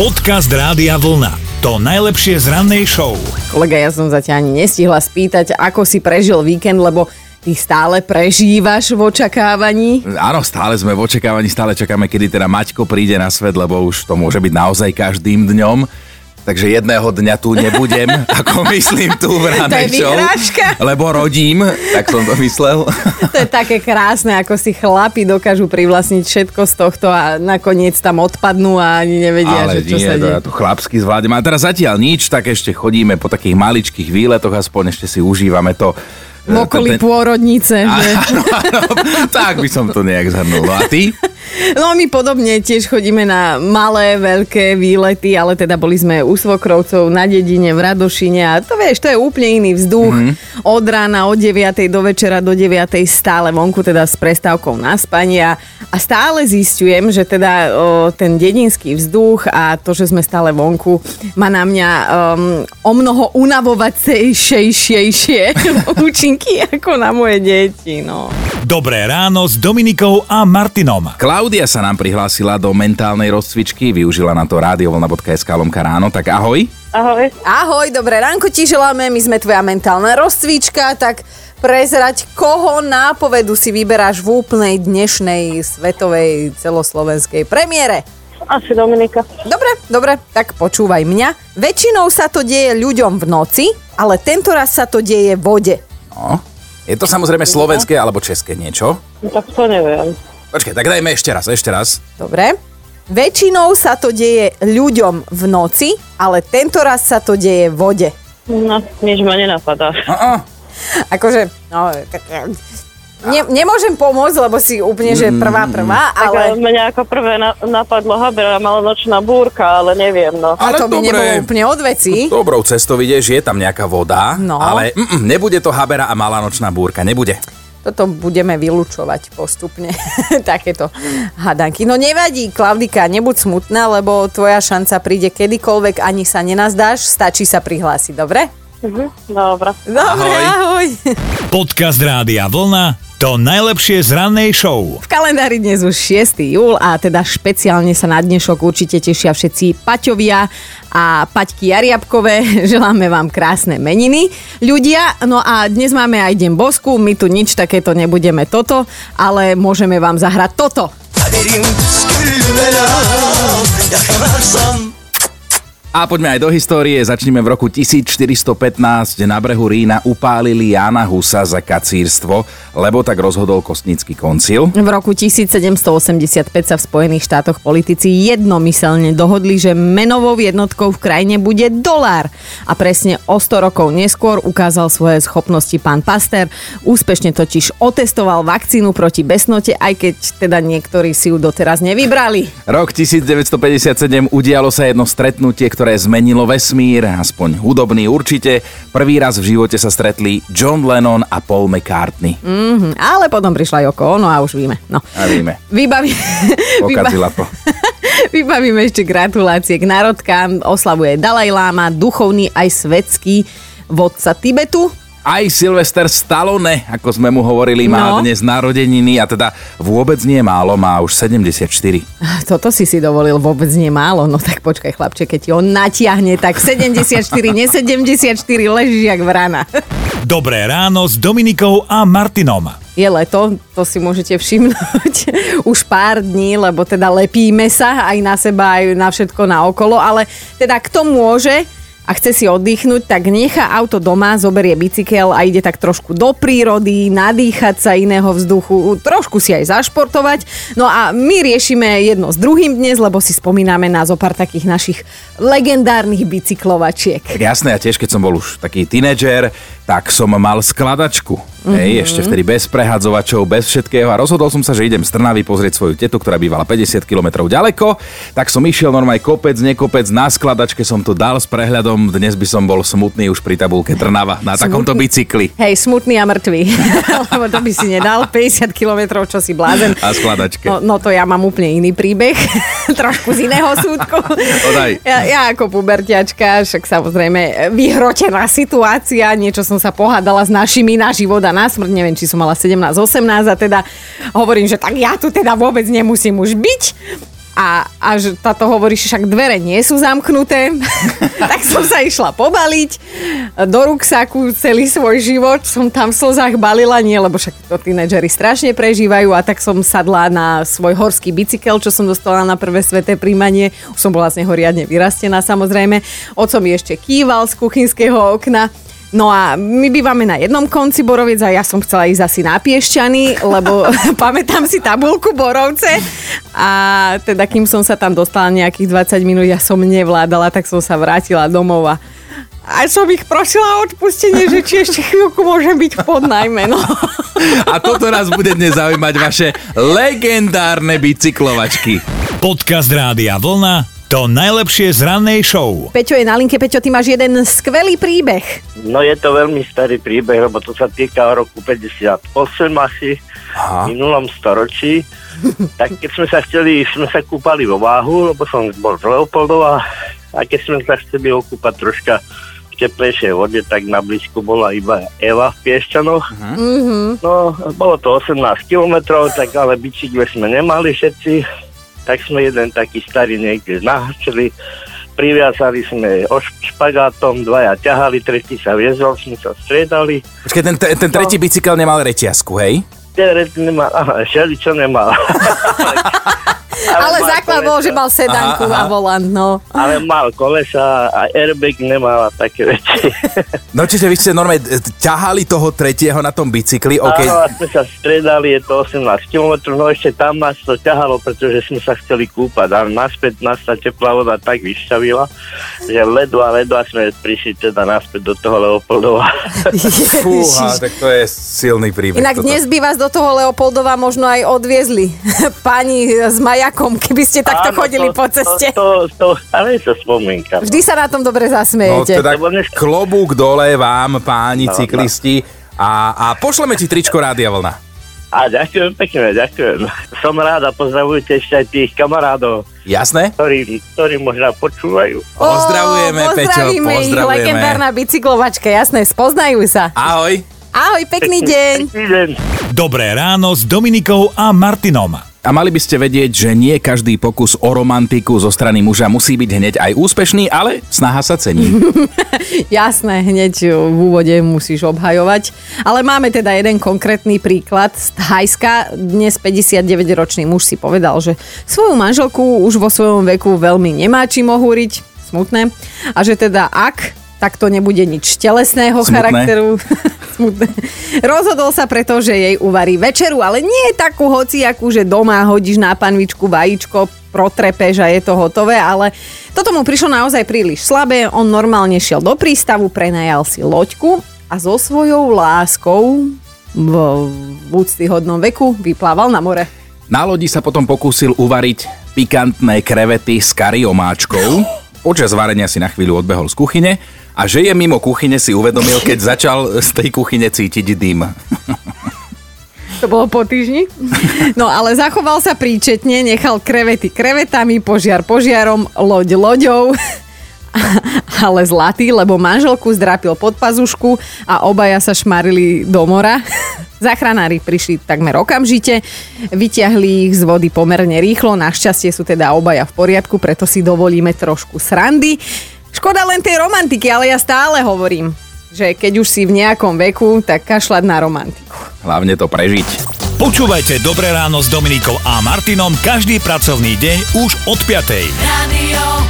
Podcast Rádia Vlna. To najlepšie z rannej show. Kolega, ja som zatiaľ ani nestihla spýtať, ako si prežil víkend, lebo ty stále prežívaš v očakávaní. Áno, stále sme v očakávaní, stále čakáme, kedy teda Maťko príde na svet, lebo už to môže byť naozaj každým dňom. Takže jedného dňa tu nebudem, ako myslím tu v ranej show. Lebo rodím, tak som to myslel. To je také krásne, ako si chlapi dokážu privlastniť všetko z tohto a nakoniec tam odpadnú a ani nevedia, Ale že čo nie, sa deje. ja to chlapsky zvládnem. A teraz zatiaľ nič, tak ešte chodíme po takých maličkých výletoch, aspoň ešte si užívame to. V okolí ten- pôrodnice. Áno, áno, tak by som to nejak zhrnul. No a ty? No my podobne tiež chodíme na malé, veľké výlety, ale teda boli sme u svokrovcov na dedine v Radošine a to vieš, to je úplne iný vzduch. Mm-hmm. Od rána od 9. do večera do 9. stále vonku, teda s prestávkou na spania a stále zistujem, že teda o, ten dedinský vzduch a to, že sme stále vonku, má na mňa um, o mnoho unavovacejšie účinky ako na moje deti. No. Dobré ráno s Dominikou a Martinom. Klaudia sa nám prihlásila do mentálnej rozcvičky, využila na to radiovlna.sk lomka ráno, tak ahoj. Ahoj. Ahoj, dobré ránko ti želáme, my sme tvoja mentálna rozcvička, tak prezrať, koho nápovedu si vyberáš v úplnej dnešnej svetovej celoslovenskej premiére. Asi Dominika. Dobre, dobre, tak počúvaj mňa. Väčšinou sa to deje ľuďom v noci, ale tento raz sa to deje vode. No. Je to samozrejme slovenské alebo české niečo? No, tak to neviem. Počkaj, tak dajme ešte raz, ešte raz. Dobre? Väčšinou sa to deje ľuďom v noci, ale tento raz sa to deje vode. No, nič ma nenapadá. Uh-uh. Akože, no, tak, ne, nemôžem pomôcť, lebo si úplne, že prvá, prvá, Tak ale... ale... mňa ako prvé na, napadlo Habera, mala nočná búrka, ale neviem, no. A to by dobre. nebolo úplne od veci. Dobrou cestou ideš, je tam nejaká voda, No. ale mm, nebude to habera a malá nočná búrka, nebude. Toto budeme vylúčovať postupne, takéto hadanky. No nevadí, Klaudika, nebuď smutná, lebo tvoja šanca príde kedykoľvek, ani sa nenazdáš, stačí sa prihlásiť, dobre? Mhm, Dobre. Dobre, ahoj. Podcast Rádia Vlna. To najlepšie z rannej show. V kalendári dnes už 6. júl a teda špeciálne sa na dnešok určite tešia všetci Paťovia a Paťky Jariabkové. Želáme vám krásne meniny. Ľudia, no a dnes máme aj Deň bosku, my tu nič takéto nebudeme toto, ale môžeme vám zahrať toto. Kaderim A poďme aj do histórie. Začneme v roku 1415. Na brehu Rína upálili Jana Husa za kacírstvo, lebo tak rozhodol kostnícky koncil. V roku 1785 sa v Spojených štátoch politici jednomyselne dohodli, že menovou jednotkou v krajine bude dolár. A presne o 100 rokov neskôr ukázal svoje schopnosti pán Pasteur. Úspešne totiž otestoval vakcínu proti besnote, aj keď teda niektorí si ju doteraz nevybrali. Rok 1957 udialo sa jedno stretnutie, ktoré zmenilo vesmír, aspoň hudobný určite. Prvý raz v živote sa stretli John Lennon a Paul McCartney. Mhm, ale potom prišla Joko, no a už víme. No. A vieme, Vybaví... pokazila to. Vybavíme ešte gratulácie k národkám. Oslavuje Dalaj Lama, duchovný aj svetský vodca Tibetu. Aj Sylvester Stallone, ako sme mu hovorili, má No. dnes narodeniny a teda vôbec nie málo, má už 74. Toto si si dovolil vôbec nie málo. No tak počkaj chlapče, keď ti on natiahne, tak 74, ne 74, ležíš jak vrana. Dobré ráno s Dominikou a Martinom. Je leto, to si môžete všimnúť už pár dní, lebo teda lepíme sa aj na seba, aj na všetko na okolo, ale teda kto môže a chce si oddychnúť, tak nechá auto doma, zoberie bicykel a ide tak trošku do prírody, nadýchať sa iného vzduchu, trošku si aj zašportovať. No a my riešime jedno s druhým dnes, lebo si spomíname na zo pár takých našich legendárnych bicyklovačiek. Tak jasné, ja tiež keď som bol už taký tínedžer, tak som mal skladačku. Mm-hmm. Hej, ešte vtedy bez prehadzovačov, bez všetkého a rozhodol som sa, že idem z Trnavy pozrieť svoju tetu, ktorá bývala 50 km ďaleko. Tak som išiel normálne kopec, nekopec, na skladačke som to dal s prehľadom. Dnes by som bol smutný už pri tabulke Trnava na takomto bicykli. Hej, smutný a mŕtvý. Lebo to by si nedal. 50 kilometrov, čo si blázen. A skladačke. No, no to ja mám úplne iný príbeh. Trošku z iného súdku. Ja, ja ako pubertiačka, však samozrejme vyhrotená situácia, niečo som sa pohádala s našimi na život a na smrť, neviem, či som mala 17-18 a teda hovorím, že tak ja tu teda vôbec nemusím už byť. A, a že táto hovorí, že však dvere nie sú zamknuté, tak som sa išla pobaliť do ruksaku celý svoj život. Som tam v slzách balila, nie, lebo však to tínedžeri strašne prežívajú a tak som sadla na svoj horský bicykel, čo som dostala na prvé sveté príjmanie. Už som bola z neho riadne vyrastená samozrejme. Oco mi ešte kýval z kuchynského okna. No a my bývame na jednom konci Boroviec a ja som chcela ísť asi na Piešťany, lebo pamätám si tabulku Borovce a teda kým som sa tam dostala nejakých 20 minút, ja som nevládala, tak som sa vrátila domov a a som ich prosila o odpustenie, že či ešte chvíľku môžem byť v podnajme. No. A toto nás bude dnes zaujímať vaše legendárne bicyklovačky. Podcast Rádia Vlna to najlepšie z rannej show. Peťo je na linke. Peťo, ty máš jeden skvelý príbeh. No je to veľmi starý príbeh, lebo to sa týka roku 58 asi, Aha. v minulom storočí. tak keď sme sa chceli, sme sa kúpali vo váhu, lebo som bol z Leopoldova a keď sme sa chceli okúpať troška v teplejšej vode, tak na blízku bola iba Eva v Piešťanoch. Mm-hmm. No, bolo to 18 kilometrov, tak ale bicykle sme nemali všetci, tak sme jeden taký starý niekde nahačili, priviazali sme špagátom, dvaja ťahali, tretí sa viezol, sme sa striedali. Počkej, ten, ten, ten tretí bicykel nemal reťazku, hej? Teret nemal, aha, šeli čo nemal. Ale mal základ bol, že mal sedanku Aha, a aha. volant, no. Ale mal kolesa a airbag nemal a také veci. No čiže vy ste normálne e, ťahali toho tretieho na tom bicykli, OK. Áno, a sme sa striedali, je to 18 km, no ešte tam nás to ťahalo, pretože sme sa chceli kúpať a naspäť nás tá teplá voda tak vyšťavila, že ledva, ledva sme prišli teda naspäť do toho Leopoldova. Fúha, tak to je silný príbeh. Inak toto. dnes by vás do toho Leopoldova možno aj odviezli. Pani s majakom, keby ste takto Áno, chodili to- po ceste. To, to, to, ale je to spomienka. no. Vždy sa na tom dobre No zasmejete. teda Lebo dnes- klobúk dole vám, páni No, no. cyklisti. A, a pošleme ti tričko Rádia Vlna. A ďakujem pekne, ďakujem. Som rád a pozdravujte ešte aj tých kamarádov, Jasné? ktorí, ktorí možno počúvajú. Pozdravujeme, Ó, Peťo, pozdravíme ich, pozdravujeme. legendárna bicyklovačka, jasné, spoznajú sa. Ahoj. Ahoj, pekný deň. Pekný deň. Dobré ráno s Dominikou a Martinom. A mali by ste vedieť, že nie každý pokus o romantiku zo strany muža musí byť hneď aj úspešný, ale snaha sa cení. Jasné, hneď v úvode musíš obhajovať. Ale máme teda jeden konkrétny príklad z Thajska. Dnes 59-ročný muž si povedal, že svoju manželku už vo svojom veku veľmi nemá čím ohúriť. Smutné. A že teda ak tak to nebude nič telesného Smutné. charakteru. Smutné. Rozhodol sa preto, že jej uvarí večeru, ale nie takú hociakú, že doma hodíš na panvičku vajíčko, protrepeš a je to hotové, ale toto mu prišlo naozaj príliš slabé. On normálne šiel do prístavu, prenajal si loďku a so svojou láskou v, úctyhodnom veku vyplával na more. Na lodi sa potom pokúsil uvariť pikantné krevety s kariomáčkou. Počas varenia si na chvíľu odbehol z kuchyne a že je mimo kuchyne si uvedomil, keď začal z tej kuchyne cítiť dym. To bolo po týždni. No ale zachoval sa príčetne, nechal krevety krevetami, požiar požiarom, loď loďou. Ale zlatý, lebo manželku zdrápil pod pazušku a obaja sa šmarili do mora. Záchranári prišli takmer okamžite, vyťahli ich z vody pomerne rýchlo, našťastie sú teda obaja v poriadku, preto si dovolíme trošku srandy. Škoda len tej romantiky, ale ja stále hovorím, že keď už si v nejakom veku, tak kašľať na romantiku. Hlavne to prežiť. Počúvajte Dobré ráno s Dominikou a Martinom každý pracovný deň už od 5. Radio